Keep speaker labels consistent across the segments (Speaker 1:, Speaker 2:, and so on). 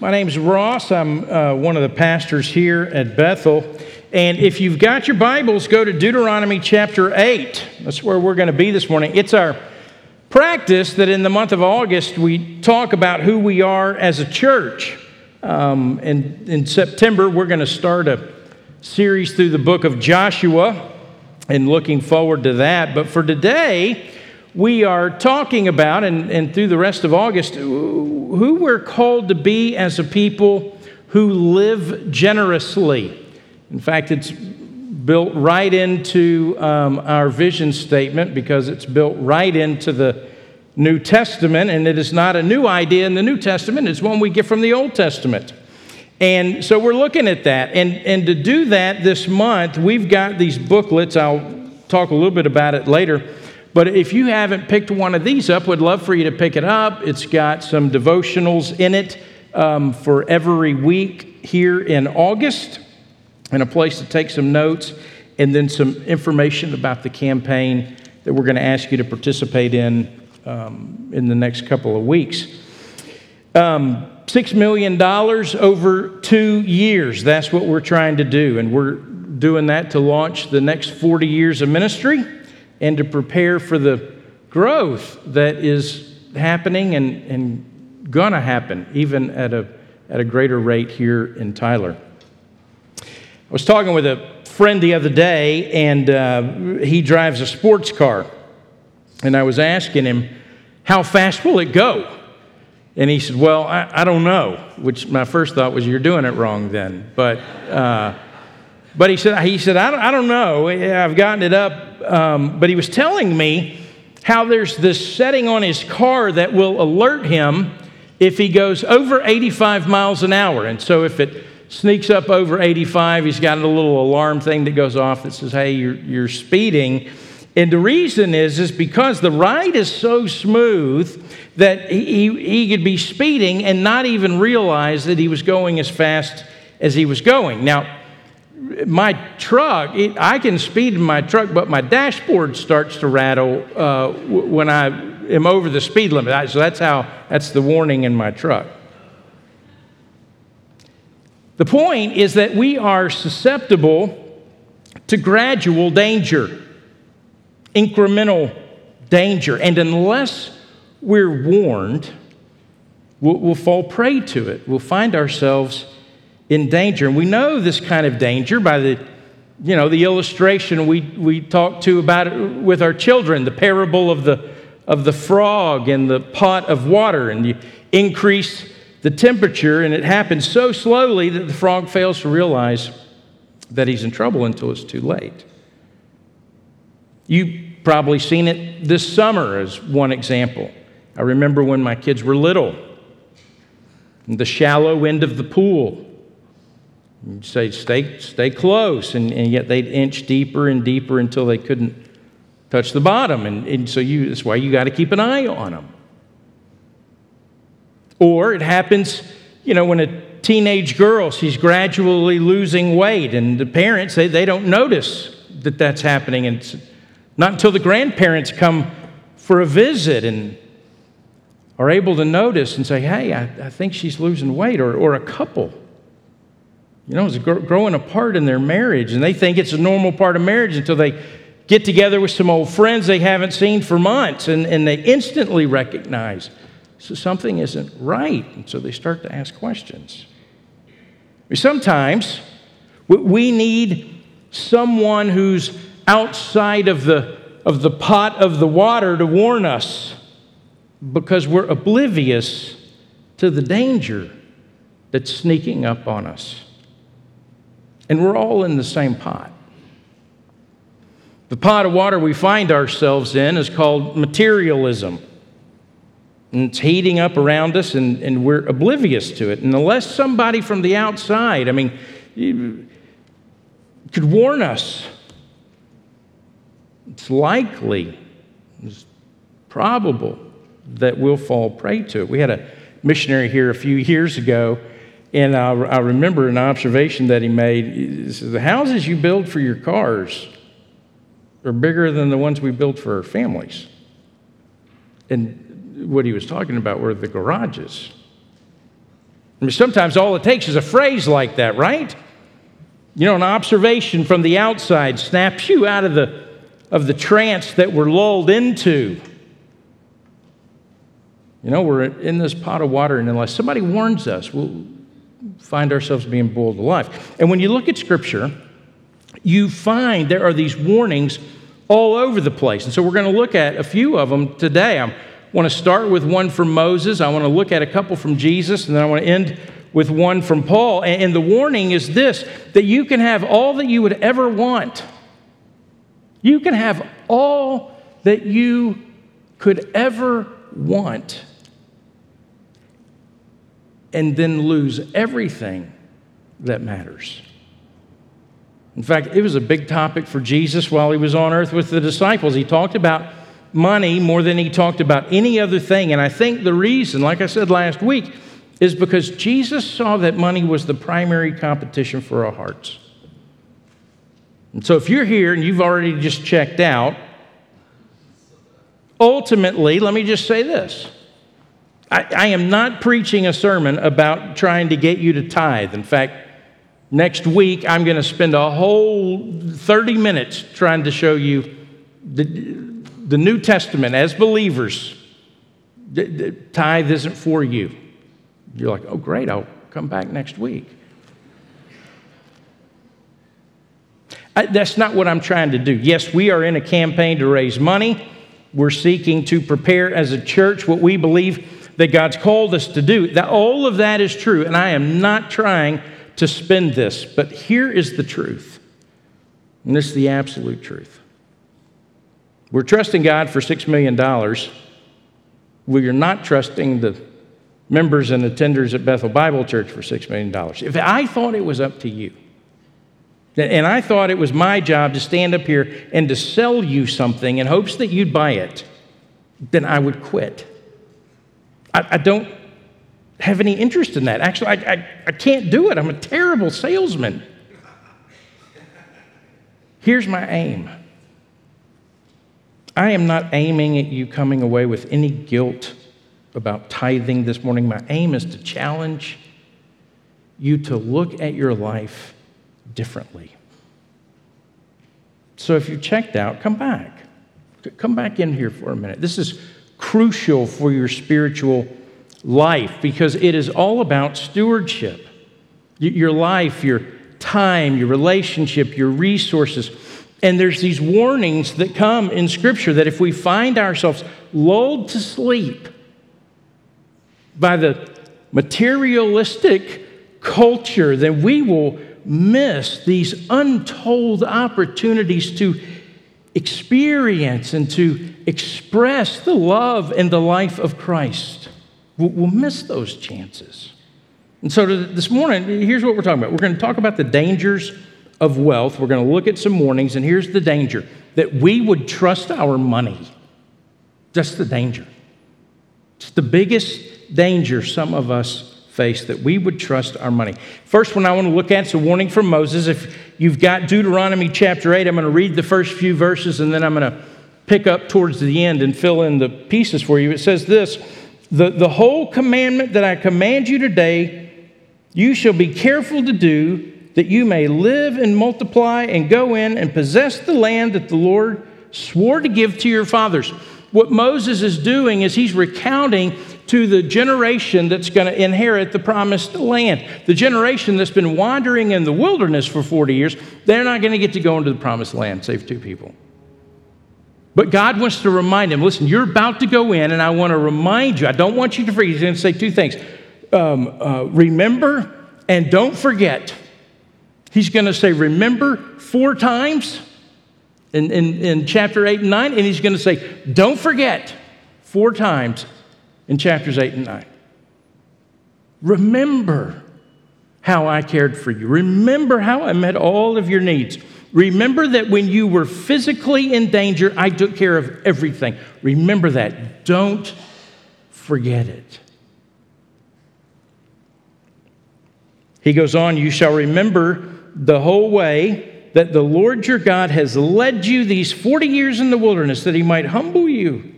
Speaker 1: My name's Ross. I'm uh, one of the pastors here at Bethel. And if you've got your Bibles, go to Deuteronomy chapter 8. That's where we're going to be this morning. It's our practice that in the month of August we talk about who we are as a church. Um, and in September, we're going to start a series through the book of Joshua and looking forward to that. But for today, we are talking about, and, and through the rest of August, who we're called to be as a people who live generously. In fact, it's built right into um, our vision statement because it's built right into the New Testament, and it is not a new idea in the New Testament, it's one we get from the Old Testament. And so we're looking at that. And, and to do that this month, we've got these booklets. I'll talk a little bit about it later but if you haven't picked one of these up, would love for you to pick it up. It's got some devotionals in it um, for every week here in August, and a place to take some notes, and then some information about the campaign that we're going to ask you to participate in um, in the next couple of weeks. Um, $6 million over two years. That's what we're trying to do. And we're doing that to launch the next 40 years of ministry and to prepare for the growth that is happening and, and going to happen, even at a, at a greater rate here in Tyler. I was talking with a friend the other day, and uh, he drives a sports car. And I was asking him, How fast will it go? And he said, Well, I, I don't know, which my first thought was, You're doing it wrong then. But. Uh, but he said, he said I, don't, I don't know. I've gotten it up. Um, but he was telling me how there's this setting on his car that will alert him if he goes over 85 miles an hour. And so if it sneaks up over 85, he's got a little alarm thing that goes off that says, hey, you're, you're speeding. And the reason is, is because the ride is so smooth that he, he could be speeding and not even realize that he was going as fast as he was going. Now, my truck, it, I can speed in my truck, but my dashboard starts to rattle uh, w- when I am over the speed limit. I, so that's how, that's the warning in my truck. The point is that we are susceptible to gradual danger, incremental danger. And unless we're warned, we'll, we'll fall prey to it. We'll find ourselves in danger. And we know this kind of danger by the, you know, the illustration we, we talk to about it with our children, the parable of the, of the frog and the pot of water. And you increase the temperature, and it happens so slowly that the frog fails to realize that he's in trouble until it's too late. You've probably seen it this summer as one example. I remember when my kids were little, the shallow end of the pool You'd say, stay, stay close. And, and yet they'd inch deeper and deeper until they couldn't touch the bottom. And, and so you, that's why you got to keep an eye on them. Or it happens, you know, when a teenage girl, she's gradually losing weight, and the parents, they, they don't notice that that's happening. And not until the grandparents come for a visit and are able to notice and say, hey, I, I think she's losing weight, or, or a couple you know, it's growing apart in their marriage, and they think it's a normal part of marriage until they get together with some old friends they haven't seen for months, and, and they instantly recognize so something isn't right. And so they start to ask questions. Sometimes we need someone who's outside of the, of the pot of the water to warn us because we're oblivious to the danger that's sneaking up on us. And we're all in the same pot. The pot of water we find ourselves in is called materialism. And it's heating up around us, and, and we're oblivious to it. And unless somebody from the outside, I mean, could warn us, it's likely, it's probable that we'll fall prey to it. We had a missionary here a few years ago and I, I, remember an observation that he made. He says, The houses you build for your cars are bigger than the ones we build for our families. And what he was talking about were the garages. I mean, sometimes all it takes is a phrase like that, right? You know, an observation from the outside snaps you out of the, of the trance that we're lulled into. You know, we're in this pot of water, and unless somebody warns us, we'll find ourselves being boiled alive. And when you look at Scripture, you find there are these warnings all over the place. And so we're going to look at a few of them today. I want to start with one from Moses. I want to look at a couple from Jesus, and then I want to end with one from Paul. And the warning is this that you can have all that you would ever want. You can have all that you could ever want and then lose everything that matters. In fact, it was a big topic for Jesus while he was on earth with the disciples. He talked about money more than he talked about any other thing. And I think the reason, like I said last week, is because Jesus saw that money was the primary competition for our hearts. And so if you're here and you've already just checked out, ultimately, let me just say this. I, I, am not preaching a sermon about trying to get you to tithe. In fact, next week I'm going to spend a whole 30 minutes trying to show you the, the New Testament as believers. The, the tithe isn't for you. You're like, oh, great, I'll come back next week. I, that's not what I'm trying to do. Yes, we are in a campaign to raise money. We're seeking to prepare as a church what we believe that God's called us to do. That all of that is true, and I am not trying to spin this, but here is the truth. And this is the absolute truth. We're trusting God for $6 million. We are not trusting the members and attenders at Bethel Bible Church for $6 million. If I thought it was up to you, and I thought it was my job to stand up here and to sell you something in hopes that you'd buy it, then I would quit. I, I don't have any interest in that. Actually, I, I, I can't do it. I'm a terrible salesman. Here's my aim I am not aiming at you coming away with any guilt about tithing this morning. My aim is to challenge you to look at your life differently. So if you checked out, come back. Come back in here for a minute. This is crucial for your spiritual life because it is all about stewardship. Your life, your time, your relationship, your resources. And there's these warnings that come in Scripture that if we find ourselves lulled to sleep by the materialistic culture, then we will miss these untold opportunities to experience and to express the love and the life of Christ. We'll miss those chances. And so this morning, here's what we're talking about. We're going to talk about the dangers of wealth. We're going to look at some warnings, and here's the danger that we would trust our money. That's the danger. It's the biggest danger some of us face that we would trust our money. First one I want to look at is a warning from Moses. If you've got Deuteronomy chapter 8, I'm going to read the first few verses and then I'm going to pick up towards the end and fill in the pieces for you. It says this the, the whole commandment that I command you today, you shall be careful to do, that you may live and multiply and go in and possess the land that the Lord swore to give to your fathers. What Moses is doing is he's recounting to the generation that's going to inherit the promised land. The generation that's been wandering in the wilderness for 40 years, they're not going to get to go into the promised land, save two people. But God wants to remind them listen, you're about to go in, and I want to remind you, I don't want you to forget. He's going to say two things um, uh, remember and don't forget. He's going to say, remember four times in, in, in chapter 8 and 9, and he's going to say, don't forget four times in chapters 8 and 9. Remember how I cared for you. Remember how I met all of your needs. Remember that when you were physically in danger, I took care of everything. Remember that. Don't forget it. He goes on, You shall remember the whole way that the Lord your God has led you these 40 years in the wilderness, that he might humble you,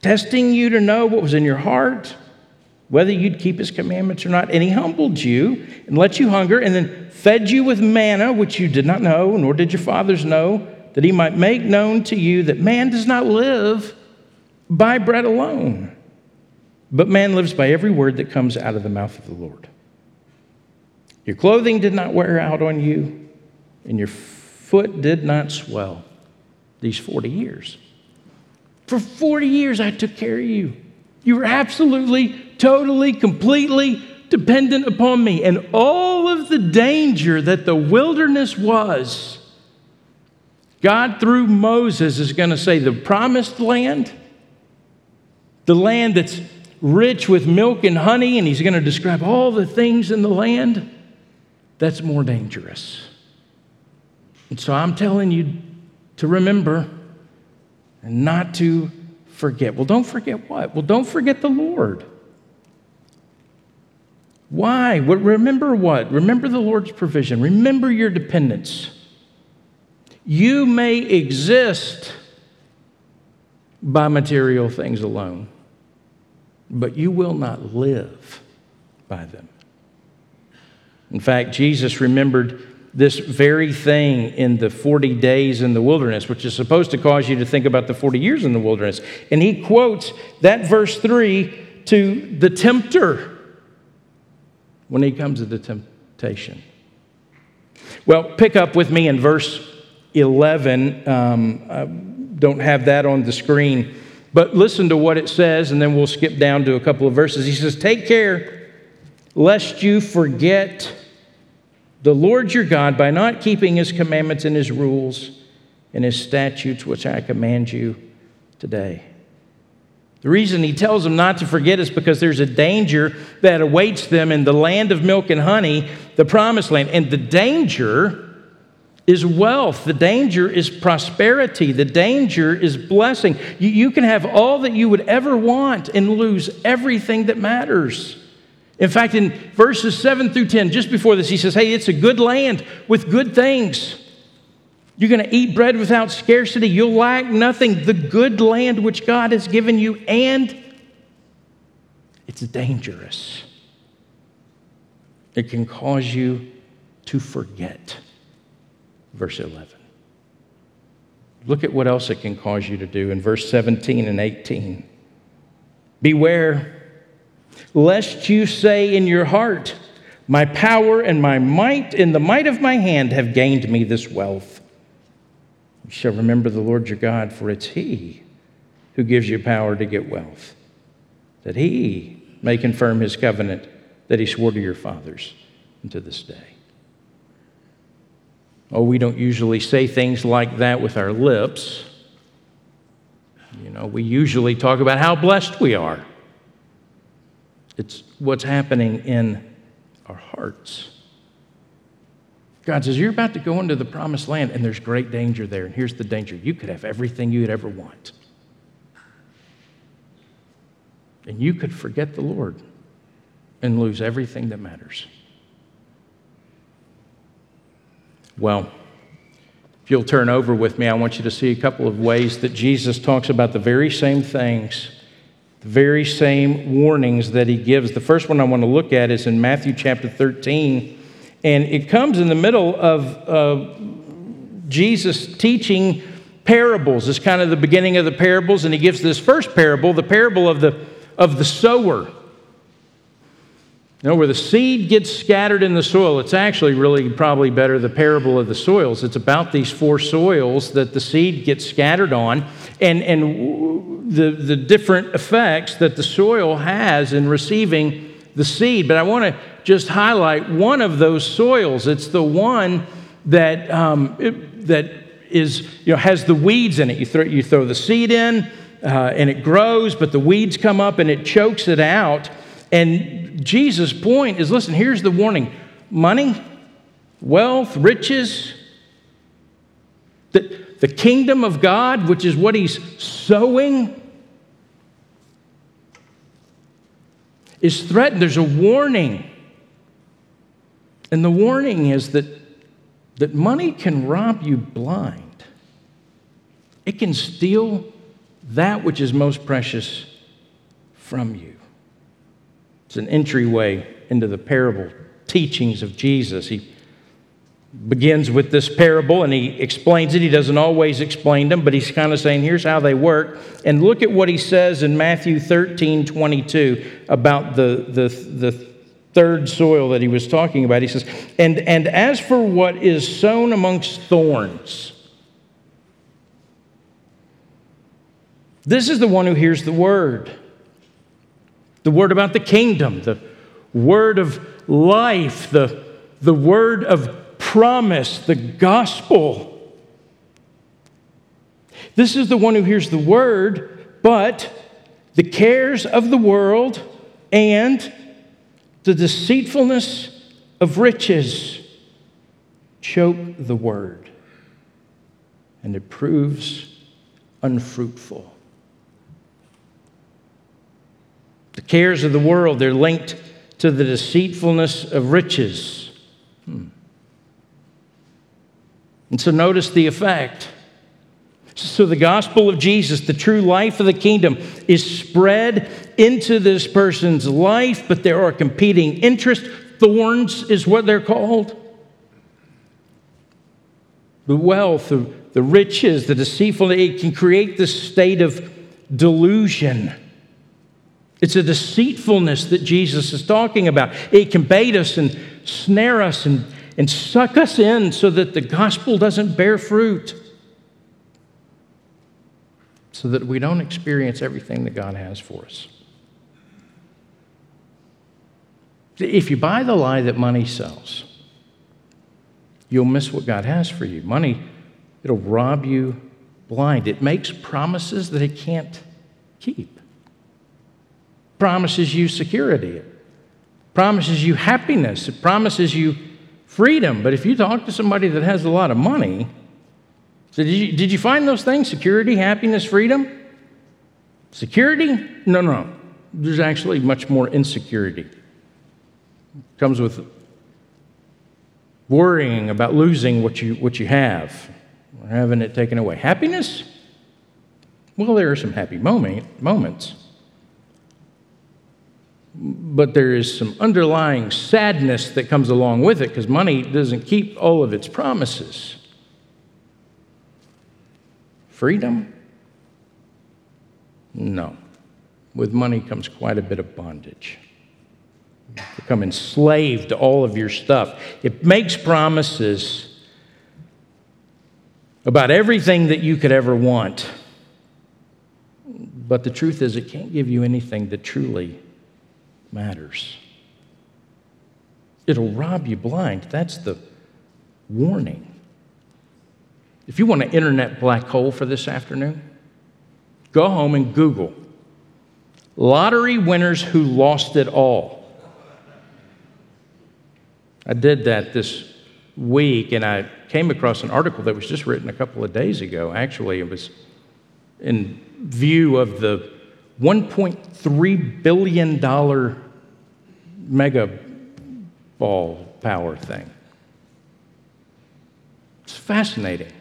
Speaker 1: testing you to know what was in your heart, whether you'd keep his commandments or not. And he humbled you and let you hunger, and then fed you with manna, which you did not know, nor did your fathers know, that he might make known to you that man does not live by bread alone, but man lives by every word that comes out of the mouth of the Lord. Your clothing did not wear out on you, and your foot did not swell these 40 years. For 40 years, I took care of you. You were absolutely, totally, completely dependent upon me. And all of the danger that the wilderness was, God, through Moses, is going to say the promised land, the land that's rich with milk and honey, and he's going to describe all the things in the land, that's more dangerous. And so I'm telling you to remember and not to forget. Well, don't forget what? Well, don't forget the Lord. Why? Well, remember what? Remember the Lord's provision. Remember your dependence. You may exist by material things alone, but you will not live by them. In fact, Jesus remembered this very thing in the 40 days in the wilderness, which is supposed to cause you to think about the 40 years in the wilderness. And he quotes that verse 3 to the tempter when he comes to the temptation. Well, pick up with me in verse 11. Um, I don't have that on the screen, but listen to what it says, and then we'll skip down to a couple of verses. He says, Take care lest you forget the Lord your God by not keeping his commandments and his rules and his statutes, which I command you today. The reason he tells them not to forget is because there's a danger that awaits them in the land of milk and honey, the promised land. And the danger is wealth. The danger is prosperity. The danger is blessing. You, you, can have all that you would ever want and lose everything that matters. In fact, in verses 7 through 10, just before this, he says, Hey, it's a good land with good things. You're going to eat bread without scarcity. You'll lack nothing. The good land which God has given you, and it's dangerous. It can cause you to forget. Verse 11. Look at what else it can cause you to do in verse 17 and 18. Beware, lest you say in your heart, My power and my might and the might of my hand have gained me this wealth. You shall remember the Lord your God, for it's He who gives you power to get wealth, that He may confirm His covenant that He swore to your fathers unto this day. Oh, we don't usually say things like that with our lips. You know, we usually talk about how blessed we are. It's what's happening in our hearts. God says, You're about to go into the promised land, and there's great danger there. And here's the danger you could have everything you'd ever want. And you could forget the Lord and lose everything that matters. Well, if you'll turn over with me, I want you to see a couple of ways that Jesus talks about the very same things, the very same warnings that he gives. The first one I want to look at is in Matthew chapter 13 and it comes in the middle of uh, Jesus teaching parables. It's kind of the beginning of the parables, and he gives this first parable, the parable of the, of the sower. You know, where the seed gets scattered in the soil, it's actually really probably better the parable of the soils. It's about these four soils that the seed gets scattered on and, and the, the different effects that the soil has in receiving the seed. But I want to just highlight one of those soils. It's the one that, um, it, that is, you know, has the weeds in it. You throw, you throw the seed in uh, and it grows, but the weeds come up and it chokes it out. And Jesus' point is listen, here's the warning money, wealth, riches, the, the kingdom of God, which is what he's sowing, is threatened. There's a warning. And the warning is that, that money can rob you blind, it can steal that which is most precious from you. It's an entryway into the parable teachings of Jesus. He begins with this parable and he explains it. He doesn't always explain them, but he's kind of saying, here's how they work. And look at what he says in Matthew 13 22 about the, the, the third soil that he was talking about. He says, and, and as for what is sown amongst thorns, this is the one who hears the word. The word about the kingdom, the word of life, the, the word of promise, the gospel. This is the one who hears the word, but the cares of the world and the deceitfulness of riches choke the word, and it proves unfruitful. The cares of the world, they're linked to the deceitfulness of riches. Hmm. And so notice the effect. So, the gospel of Jesus, the true life of the kingdom, is spread into this person's life, but there are competing interests. Thorns is what they're called. The wealth, the, the riches, the deceitfulness, it can create this state of delusion. It's a deceitfulness that Jesus is talking about. It can bait us and snare us and and suck us in so that the gospel doesn't bear fruit, so that we don't experience everything that God has for us. If you buy the lie that money sells, you'll miss what God has for you. Money, it'll rob you blind. It makes promises that it can't keep. Promises you security. It promises you happiness. It promises you freedom. But if you talk to somebody that has a lot of money, so did you, did you find those things? Security, happiness, freedom? Security? No, no. There's actually much more insecurity. It comes with worrying about losing what you, what you have or having it taken away. Happiness? Well, there are some happy moment, moments but there is some underlying sadness that comes along with it because money doesn't keep all of its promises. Freedom? No. With money comes quite a bit of bondage. You become enslaved to all of your stuff. It makes promises about everything that you could ever want. But the truth is, it can't give you anything that truly matters. It'll rob you blind. That's the warning. If you want an internet black hole for this afternoon, go home and Google lottery winners who lost it all. I did that this week and I came across an article that was just written a couple of days ago. Actually, it was in view of the $1.3 billion mega ball power thing. It's fascinating.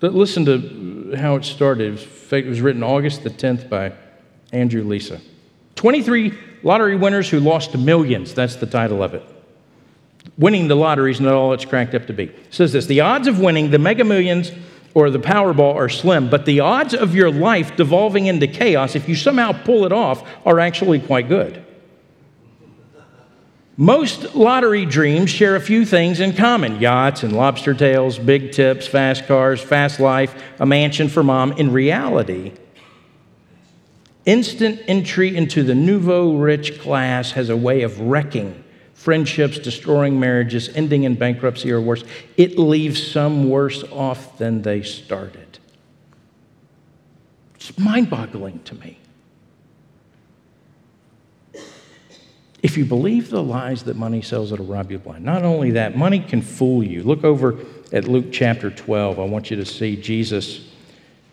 Speaker 1: But listen to how it started. It was written August the 10th by Andrew Lisa. 23 lottery winners who lost millions. That's the title of it. Winning the lottery is not all it's cracked up to be. It says this The odds of winning the mega millions or the Powerball are slim, but the odds of your life devolving into chaos, if you somehow pull it off, are actually quite good. Most lottery dreams share a few things in common yachts and lobster tails, big tips, fast cars, fast life, a mansion for mom. In reality, instant entry into the nouveau riche class has a way of wrecking friendships, destroying marriages, ending in bankruptcy or worse. It leaves some worse off than they started. It's mind boggling to me. If you believe the lies that money sells, it'll rob you blind. Not only that, money can fool you. Look over at Luke chapter 12. I want you to see Jesus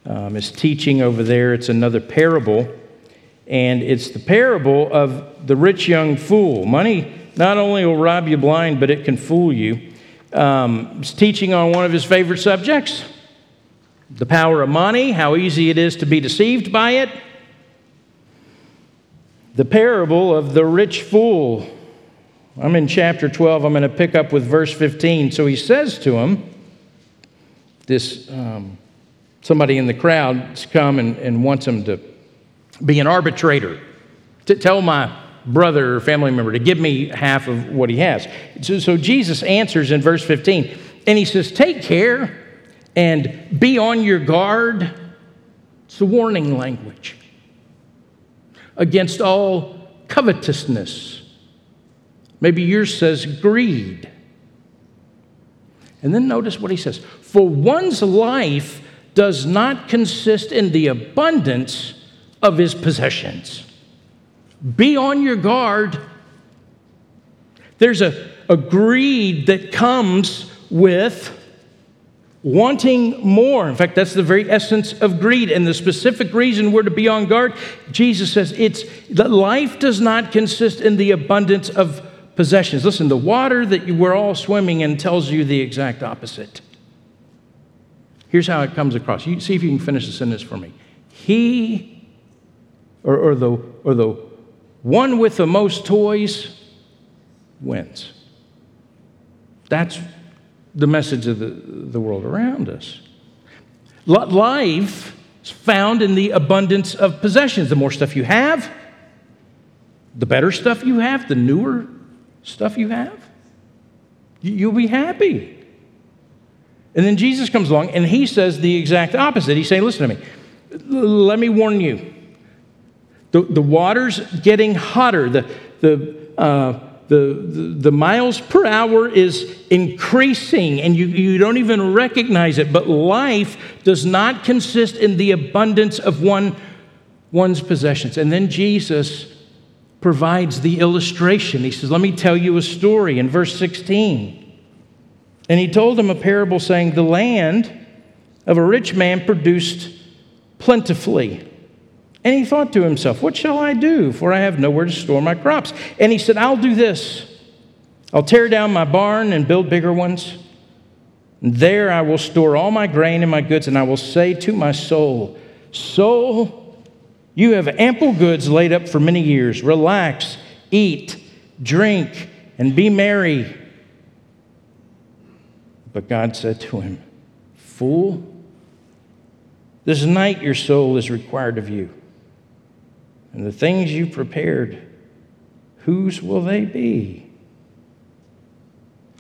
Speaker 1: um, is teaching over there. It's another parable, and it's the parable of the rich young fool. Money not only will rob you blind, but it can fool you. Um, he's teaching on one of his favorite subjects the power of money, how easy it is to be deceived by it. the parable of the rich fool. I'm in chapter 12. I'm going to pick up with verse 15. So he says to him, this um, somebody in the crowd's come and, and wants him to be an arbitrator, to tell my brother or family member to give me half of what he has. So, so Jesus answers in verse 15, and he says, Take care and be on your guard. It's the warning language against all covetousness. Maybe yours says greed. And then notice what he says For one's life does not consist in the abundance of his possessions. Be on your guard. There's a, a greed that comes with wanting more. In fact, that's the very essence of greed. And the specific reason we're to be on guard, Jesus says it's that life does not consist in the abundance of possessions. Listen, the water that you, we're all swimming in tells you the exact opposite. Here's how it comes across. You see if you can finish the sentence for me. He, or, or the, or the one with the most toys, wins. That's the message of the, the world around us. Life is found in the abundance of possessions. The more stuff you have, the better stuff you have, the newer stuff you have, you'll be happy. And then Jesus comes along and he says the exact opposite. He's saying, Listen to me, let me warn you. The, the water's getting hotter. The, the, uh, the, the, the, miles per hour is increasing and you, you don't even recognize it. But life does not consist in the abundance of one, one's possessions. And then Jesus provides the illustration. He says, Let me tell you a story in verse 16. And he told him a parable saying, The land of a rich man produced plentifully. And he thought to himself, What shall I do? For I have nowhere to store my crops. And he said, I'll do this I'll tear down my barn and build bigger ones. There I will store all my grain and my goods, and I will say to my soul, Soul, you have ample goods laid up for many years. Relax, eat, drink, and be merry. But God said to him, Fool, this night your soul is required of you. And the things you prepared, whose will they be?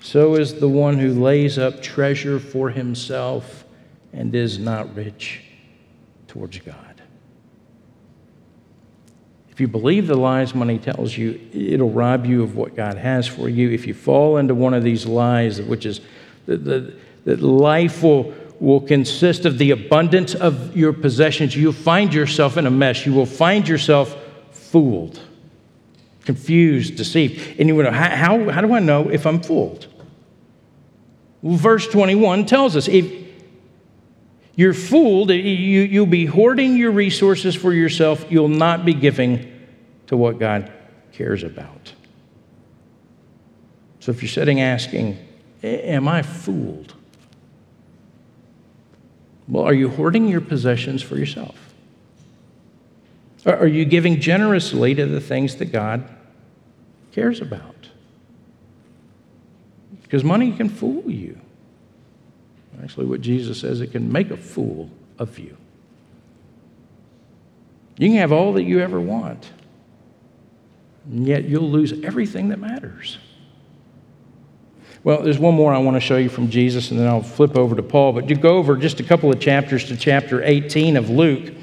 Speaker 1: So is the one who lays up treasure for himself and is not rich towards God. If you believe the lies money tells you, it'll rob you of what God has for you. If you fall into one of these lies, which is that, that life will will consist of the abundance of your possessions, you'll find yourself in a mess. You will find yourself fooled, confused, deceived. And you wonder, how, how, how do I know if I'm fooled? Well, verse 21 tells us if you're fooled, you, you'll be hoarding your resources for yourself, you'll not be giving to what God cares about. So if you're sitting asking, Am I fooled? Well, are you hoarding your possessions for yourself? Are you giving generously to the things that God cares about? Because money can fool you. Actually, what Jesus says, it can make a fool of you. You can have all that you ever want, and yet you'll lose everything that matters. Well, there's one more I want to show you from Jesus, and then I'll flip over to Paul. But you go over just a couple of chapters to chapter 18 of Luke.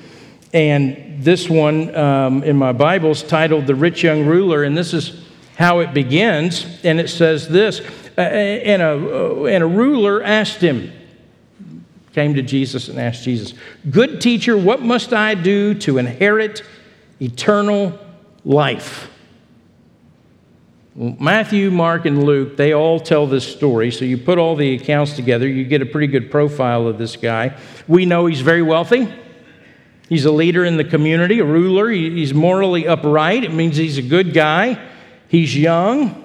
Speaker 1: And this one um, in my Bible is titled The Rich Young Ruler. And this is how it begins. And it says this and, a, uh, and a ruler asked him, came to Jesus and asked Jesus, Good teacher, what must I do to inherit eternal life? Matthew, Mark, and Luke, they all tell this story. So you put all the accounts together, you get a pretty good profile of this guy. We know he's very wealthy. He's a leader in the community, a ruler. He's morally upright. It means he's a good guy. He's young.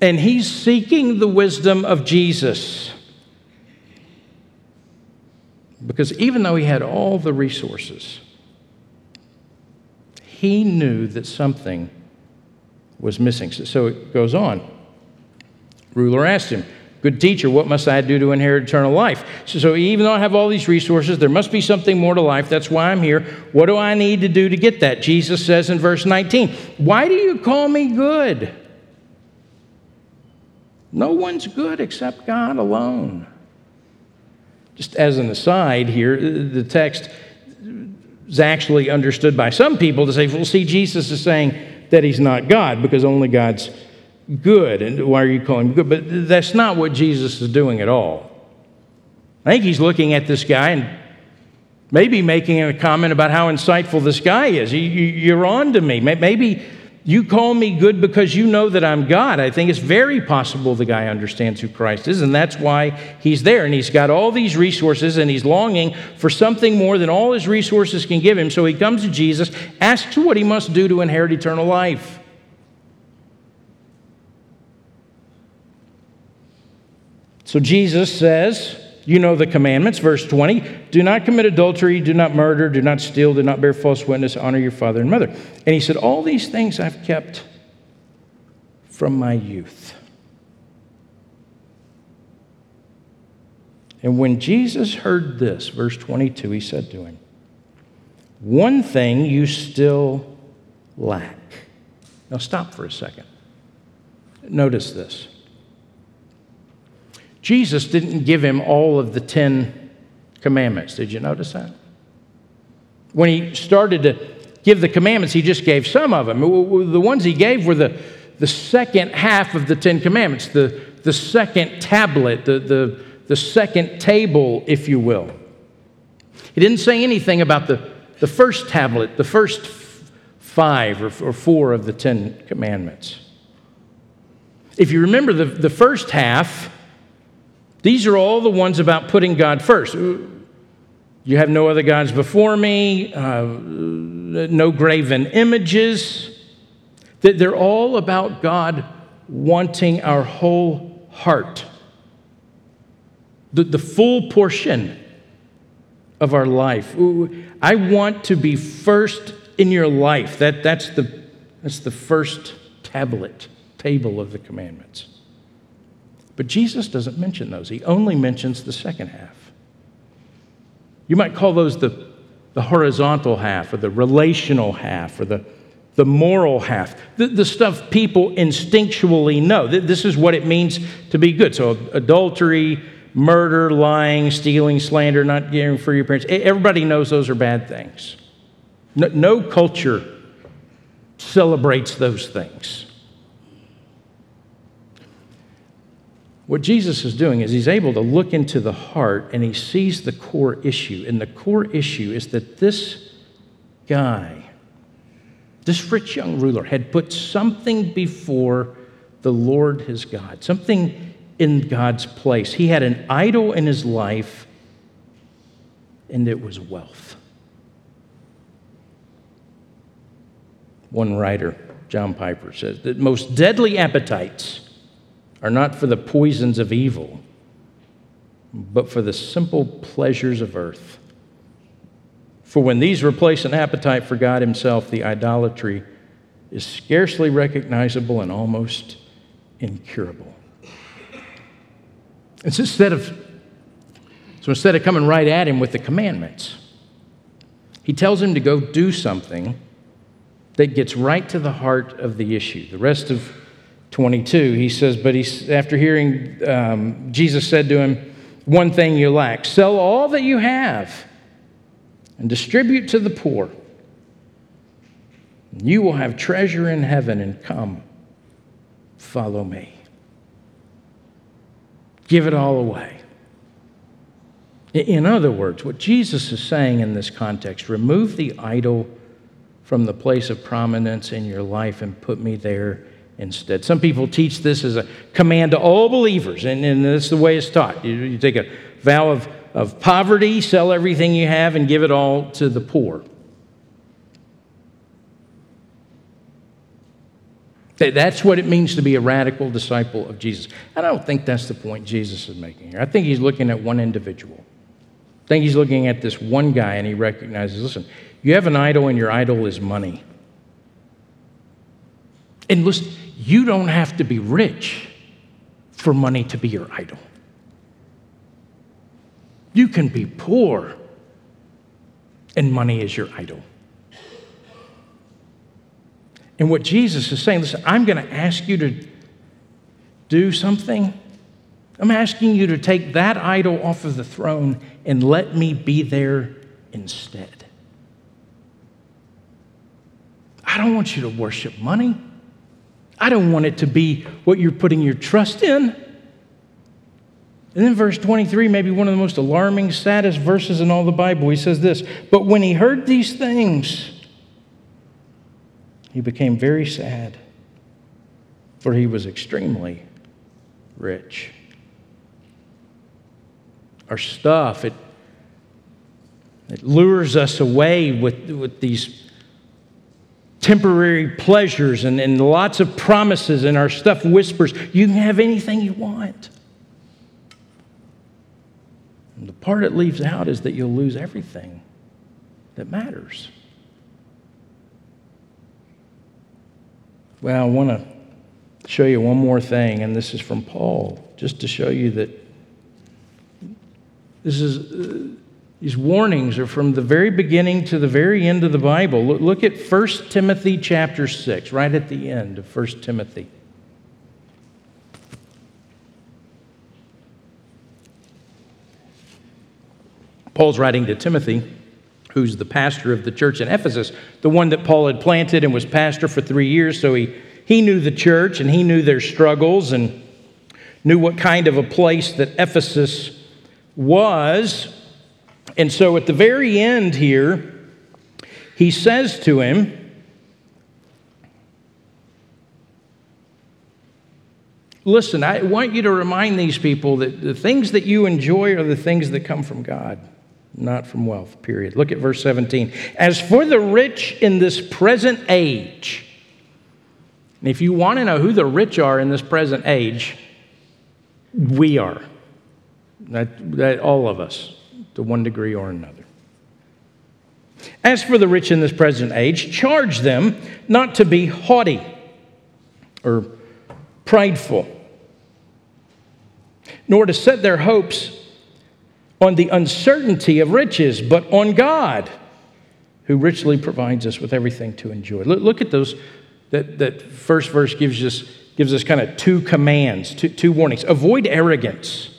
Speaker 1: And he's seeking the wisdom of Jesus. Because even though he had all the resources, he knew that something was missing. So, it goes on. Ruler asked him, Good teacher, what must I do to inherit eternal life? So, so, even though I have all these resources, there must be something more to life. That's why I'm here. What do I need to do to get that? Jesus says in verse 19, Why do you call me good? No one's good except God alone. Just as an aside here, uh, the text is actually understood by some people to say, well, see, Jesus is saying that he's not God because only God's good. And why are you calling him good? But that's not what Jesus is doing at all. I think he's looking at this guy and maybe making a comment about how insightful this guy is. You're on to me. Maybe you call me good because you know that I'm God. I think it's very possible the guy understands who Christ is, and that's why he's there. And he's got all these resources, and he's longing for something more than all his resources can give him. So he comes to Jesus, asks what he must do to inherit eternal life. So Jesus says, You know the commandments, verse 20 do not commit adultery, do not murder, do not steal, do not bear false witness, honor your father and mother. And he said, All these things I've kept from my youth. And when Jesus heard this, verse 22, he said to him, One thing you still lack. Now stop for a second. Notice this. Jesus didn't give him all of the Ten Commandments. Did you notice that? When he started to give the commandments, he just gave some of them. The ones he gave were the, the second half of the Ten Commandments, the, the second tablet, the, the, the second table, if you will. He didn't say anything about the, the first tablet, the first five or, or four of the Ten Commandments. If you remember the, the first half, these are all the ones about putting God first. You have no other gods before me, uh, no graven images. They're all about God wanting our whole heart, the, the full portion of our life. I want to be first in your life. That, that's, the, that's the first tablet, table of the commandments. But Jesus doesn't mention those, he only mentions the second half. You might call those the, the horizontal half, or the relational half, or the, the moral half, the, the stuff people instinctually know. This is what it means to be good. So, adultery, murder, lying, stealing, slander, not caring for your parents, everybody knows those are bad things. No, no culture celebrates those things. What Jesus is doing is he's able to look into the heart and he sees the core issue. And the core issue is that this guy, this rich young ruler, had put something before the Lord his God, something in God's place. He had an idol in his life, and it was wealth. One writer, John Piper, says that most deadly appetites are not for the poisons of evil, but for the simple pleasures of earth. For when these replace an appetite for God Himself, the idolatry is scarcely recognizable and almost incurable. So instead of, so instead of coming right at him with the commandments, he tells him to go do something that gets right to the heart of the issue. The rest of 22. He says, But he, after hearing, um, Jesus said to him, One thing you lack sell all that you have and distribute to the poor. You will have treasure in heaven and come, follow me. Give it all away. In other words, what Jesus is saying in this context remove the idol from the place of prominence in your life and put me there instead. Some people teach this as a command to all believers, and, and that's the way it's taught. You, you take a vow of, of poverty, sell everything you have, and give it all to the poor. That's what it means to be a radical disciple of Jesus. I don't think that's the point Jesus is making here. I think he's looking at one individual. I think he's looking at this one guy and he recognizes listen, you have an idol, and your idol is money. And listen, you don't have to be rich for money to be your idol. You can be poor and money is your idol. And what Jesus is saying, listen, I'm going to ask you to do something. I'm asking you to take that idol off of the throne and let me be there instead. I don't want you to worship money. I don't want it to be what you're putting your trust in. And then verse 23, maybe one of the most alarming, saddest verses in all the Bible, he says this But when he heard these things, he became very sad, for he was extremely rich. Our stuff, it, it lures us away with, with these temporary pleasures and, and lots of promises, and our stuff whispers, you can have anything you want. And the part it leaves out is that you'll lose everything that matters. Well, I want to show you one more thing, and this is from Paul, just to show you that this is. Uh, These warnings are from the very beginning to the very end of the Bible. Look, look at 1 Timothy chapter 6, right at the end of 1 Timothy. Paul's writing to Timothy, who's the pastor of the church in Ephesus, the one that Paul had planted and was pastor for three years. So he, he knew the church and he knew their struggles and knew what kind of a place that Ephesus was. And so at the very end here, he says to him, Listen, I want you to remind these people that the things that you enjoy are the things that come from God, not from wealth, period. Look at verse 17. As for the rich in this present age, and if you want to know who the rich are in this present age, we are. That, that all of us to one degree or another. As for the rich in this present age, charge them not to be haughty or prideful, nor to set their hopes on the uncertainty of riches, but on God, who richly provides us with everything to enjoy. Look, at those. That, that first verse gives us, gives us kind of two commands, two, two warnings. Avoid arrogance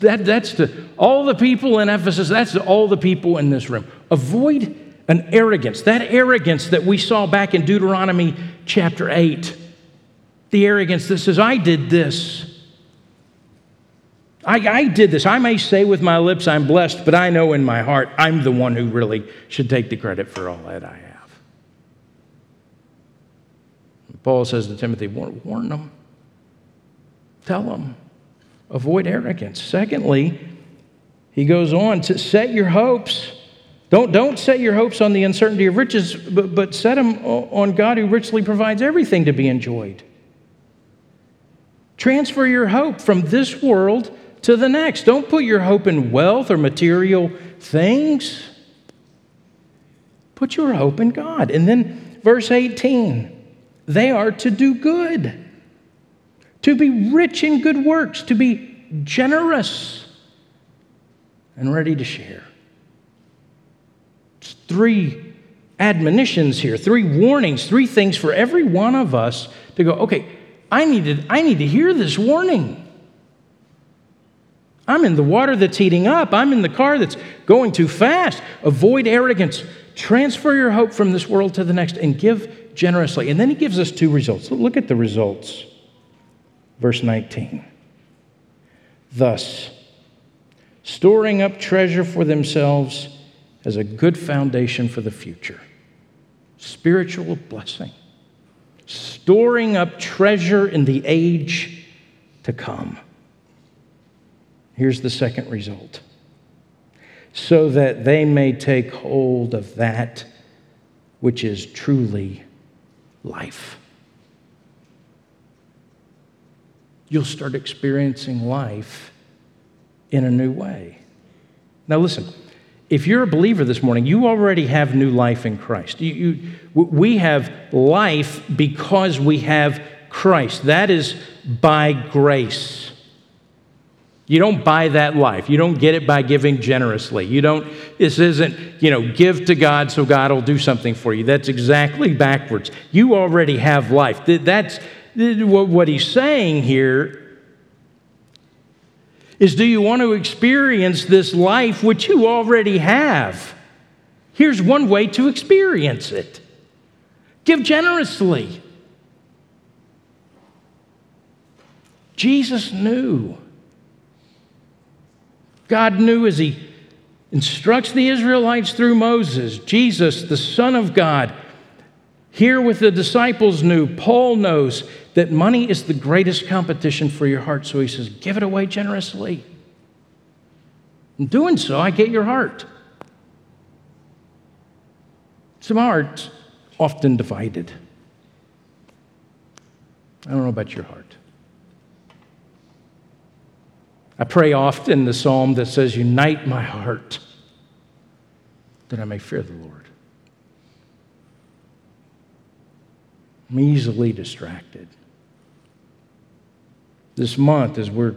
Speaker 1: that, that's to all the people in Ephesus, that's to all the people in this room. Avoid an arrogance, that arrogance that we saw back in Deuteronomy chapter 8. The arrogance that says, I did this. I, I, did this. I may say with my lips I'm blessed, but I know in my heart I'm the one who really should take the credit for all that I have. Paul says to Timothy, warn, warn them, tell them. Avoid arrogance. Secondly, he goes on to set your hopes. Don't, don't set your hopes on the uncertainty of riches, but, but set them on God who richly provides everything to be enjoyed. Transfer your hope from this world to the next. Don't put your hope in wealth or material things. Put your hope in God. And then verse 18 they are to do good to be rich in good works, to be generous and ready to share. It's three admonitions here, three warnings, three things for every one of us to go, okay, I need to, I need to hear this warning. I'm in the water that's heating up. I'm in the car that's going too fast. Avoid arrogance. Transfer your hope from this world to the next and give generously. And then he gives us two results. Look at the results. Verse 19. Thus, storing up treasure for themselves as a good foundation for the future. Spiritual blessing. Storing up treasure in the age to come. Here's the second result so that they may take hold of that which is truly life. You'll start experiencing life in a new way. Now, listen, if you're a believer this morning, you already have new life in Christ. You, you, we have life because we have Christ. That is by grace. You don't buy that life. You don't get it by giving generously. You don't, this isn't, you know, give to God so God will do something for you. That's exactly backwards. You already have life. That's what he's saying here is do you want to experience this life which you already have? Here's one way to experience it give generously. Jesus knew. God knew as He instructs the Israelites through Moses, Jesus, the Son of God, here with the disciples knew, Paul knows that money is the greatest competition for your heart. So he says, give it away generously. In doing so, I get your heart. Some hearts often divided. I don't know about your heart. I pray often the psalm that says, Unite my heart that I may fear the Lord. I'm easily distracted. This month, as we're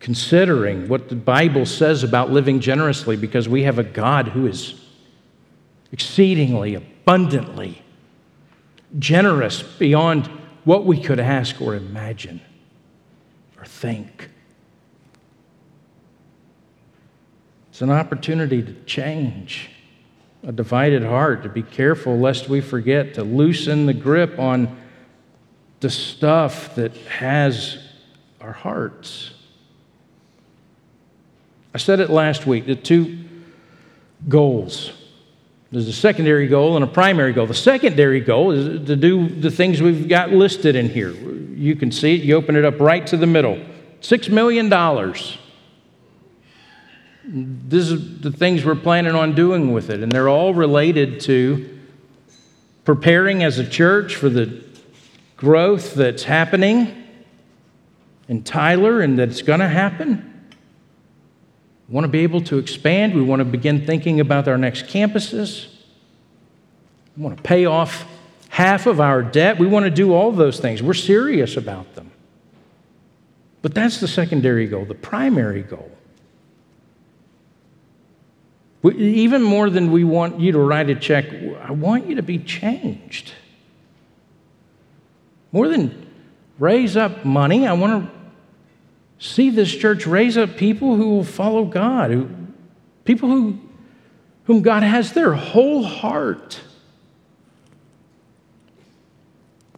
Speaker 1: considering what the Bible says about living generously, because we have a God who is exceedingly, abundantly generous beyond what we could ask or imagine or think. It's an opportunity to change a divided heart, to be careful lest we forget to loosen the grip on the stuff that has our hearts. I said it last week the two goals. There's a secondary goal and a primary goal. The secondary goal is to do the things we've got listed in here. You can see it, you open it up right to the middle. $6 million. This is the things we're planning on doing with it, and they're all related to preparing as a church for the growth that's happening in Tyler and that it's going to happen. We want to be able to expand. We want to begin thinking about our next campuses. We want to pay off half of our debt. We want to do all those things. We're serious about them. But that's the secondary goal. The primary goal even more than we want you to write a check, I want you to be changed. More than raise up money, I want to see this church raise up people who will follow God, who, people who, whom God has their whole heart.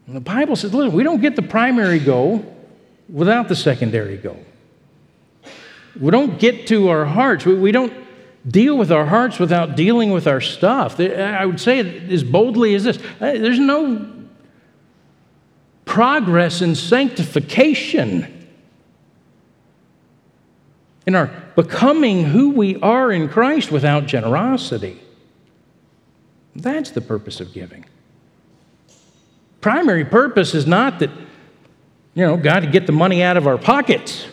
Speaker 1: And the Bible says, listen, we don't get the primary goal without the secondary goal. We don't get to our hearts. We, we don't deal with our hearts without dealing with our stuff. I would say it as boldly as this there's no progress in sanctification in our becoming who we are in Christ without generosity. That's the purpose of giving. Primary purpose is not that, you know, God to get the money out of our pockets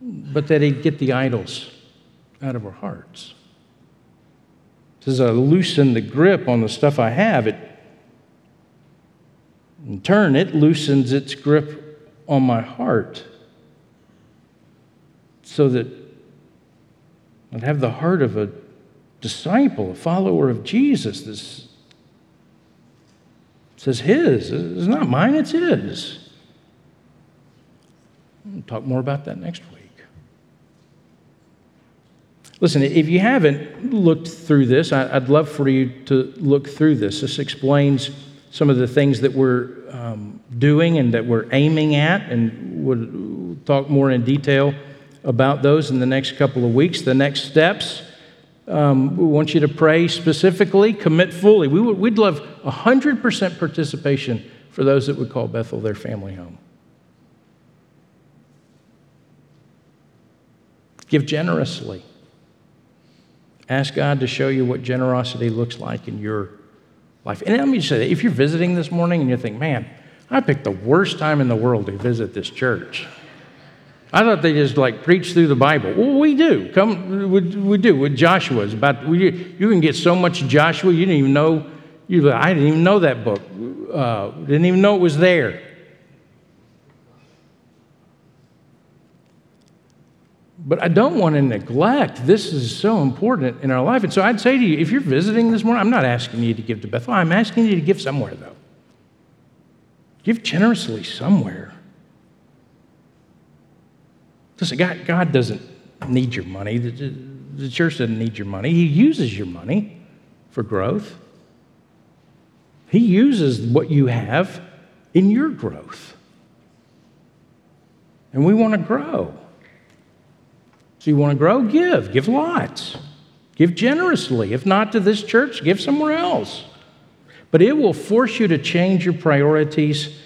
Speaker 1: but that He'd get the idols out of our hearts. As I loosen the grip on the stuff I have, it in turn it loosens its grip on my heart so that I'd have the heart of a disciple, a follower of Jesus. This says his. It's not mine, it's his. We'll talk more about that next week. Listen, if you haven't looked through this, I'd love for you to look through this. This explains some of the things that we're um, doing and that we're aiming at, and we'll talk more in detail about those in the next couple of weeks. The next steps, um, we want you to pray specifically, commit fully. We would, we'd love 100% participation for those that would call Bethel their family home. Give generously. Ask God to show you what generosity looks like in your life. And let me say that if you're visiting this morning and you think, man, I picked the worst time in the world to visit this church. I thought they just like preach through the Bible. Well, we do. Come, we, we do with Joshua. It's about we, you can get so much Joshua you didn't even know. You, I didn't even know that book. Uh, didn't even know it was there. But I don't want to neglect. This is so important in our life. And so I'd say to you, if you're visiting this morning, I'm not asking you to give to Bethel. I'm asking you to give somewhere, though. Give generously somewhere. Listen, God, God doesn't need your money. The, the church doesn't need your money. He uses your money for growth. He uses what you have in your growth. And we want to grow. So you want to grow? Give. Give lots. Give generously. If not to this church, give somewhere else. But it will force you to change your priorities,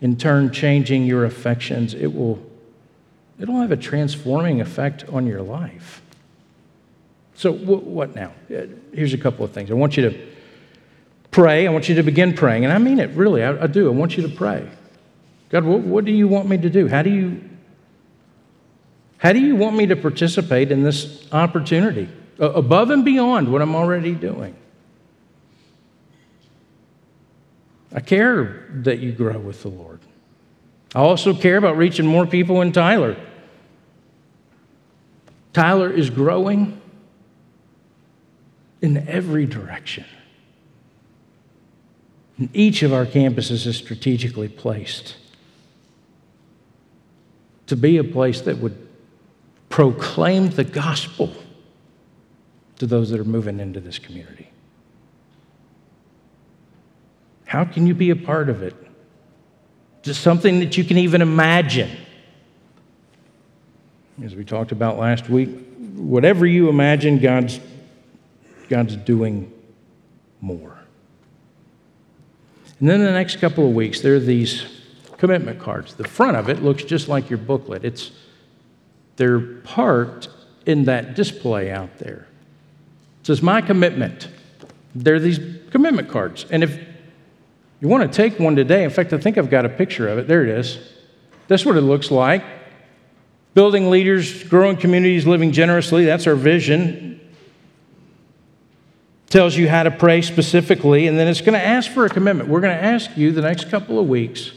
Speaker 1: in turn, changing your affections. It will it'll have a transforming effect on your life. So, what now? Uh, here's a couple of things. I want you to pray. I want you to begin praying. And I mean it, really. I, I do. I want you to pray. God, what, what do you want me to do? How do you how do you want me to participate in this opportunity above and beyond what I'm already doing? I care that you grow with the Lord. I also care about reaching more people in Tyler. Tyler is growing in every direction. And each of our campuses is strategically placed to be a place that would proclaim the gospel to those that are moving into this community. How can you be a part of it? Just something that you can even imagine. As we talked about last week, whatever you imagine, God's, God's doing more. And then the next couple of weeks, there are these commitment cards. The front of it looks just like your booklet. It's they're parked in that display out there. It says, My commitment. They're these commitment cards. And if you want to take one today, in fact, I think I've got a picture of it. There it is. That's what it looks like. Building leaders, growing communities, living generously. That's our vision. Tells you how to pray specifically, and then it's going to ask for a commitment. We're going to ask you the next couple of weeks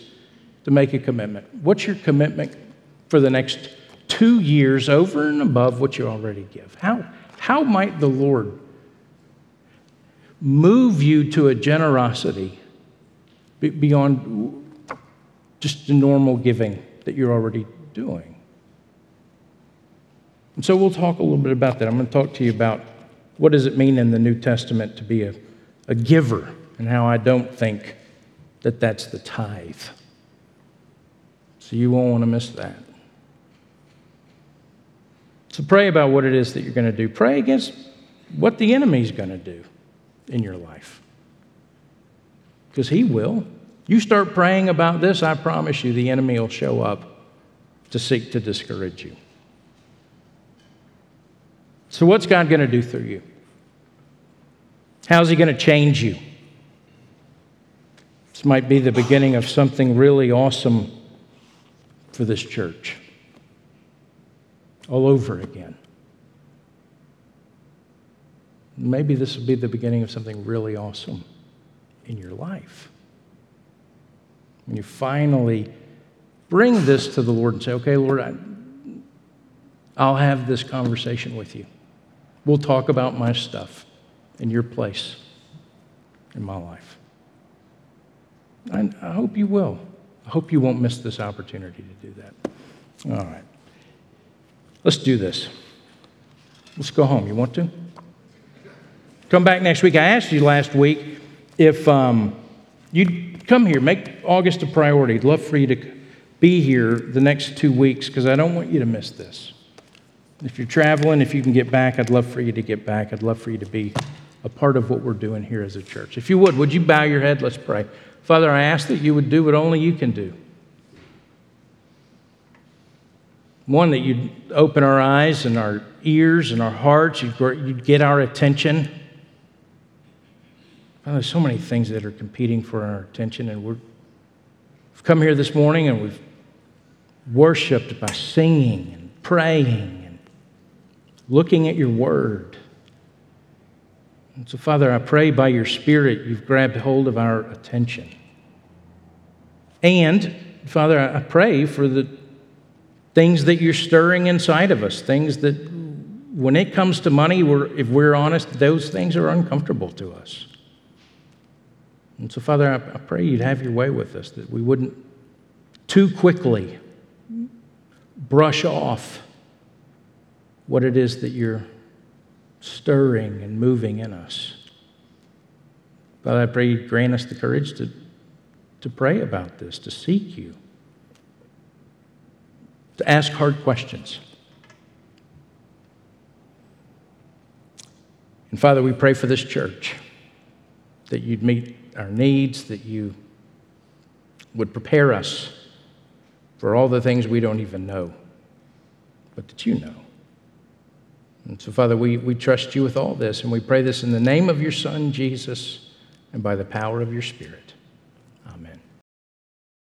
Speaker 1: to make a commitment. What's your commitment for the next two years over and above what you already give? How, how might the Lord move you to a generosity beyond just the normal giving that you're already doing? And so we'll talk a little bit about that. I'm going to talk to you about what does it mean in the New Testament to be a, a giver and how I don't think that that's the tithe. So you won't want to miss that. So pray about what it is that you're going to do. Pray against what the enemy's going to do in your life. Because he will. You start praying about this, I promise you, the enemy will show up to seek to discourage you. So, what's God going to do through you? How's he going to change you? This might be the beginning of something really awesome for this church all over again. Maybe this will be the beginning of something really awesome in your life. When you finally bring this to the Lord and say, okay, Lord, I, I'll have this conversation with you. We'll talk about my stuff in your place in my life. I, I hope you will. I hope you won't miss this opportunity to do that. All right. Let's do this. Let's go home. You want to? Come back next week. I asked you last week if um, you'd come here, make August a priority. I'd love for you to be here the next two weeks because I don't want you to miss this. If you're traveling, if you can get back, I'd love for you to get back. I'd love for you to be a part of what we're doing here as a church. If you would, would you bow your head? Let's pray. Father, I ask that you would do what only you can do. One, that you'd open our eyes and our ears and our hearts, you'd, get our attention. Well, there's so many things that are competing for our attention, and we're, we've come here this morning and we've worshiped by singing and praying looking at your word. And so, Father, I pray by your Spirit you've grabbed hold of our attention. And, Father, I pray for the things that you're stirring inside of us, things that, when it comes to money, we're, if we're honest, those things are uncomfortable to us. And so, Father, I, I pray you'd have your way with us, that we wouldn't too quickly brush off what it is that you're stirring and moving in us. Father, I pray you grant us the courage to, to pray about this, to seek you, to ask hard questions. And Father, we pray for this church that you'd meet our needs, that you would prepare us for all the things we don't even know, but that you know. And so, Father, we, we trust you with all this, and we pray this in the name of your Son, Jesus, and by the power of your Spirit.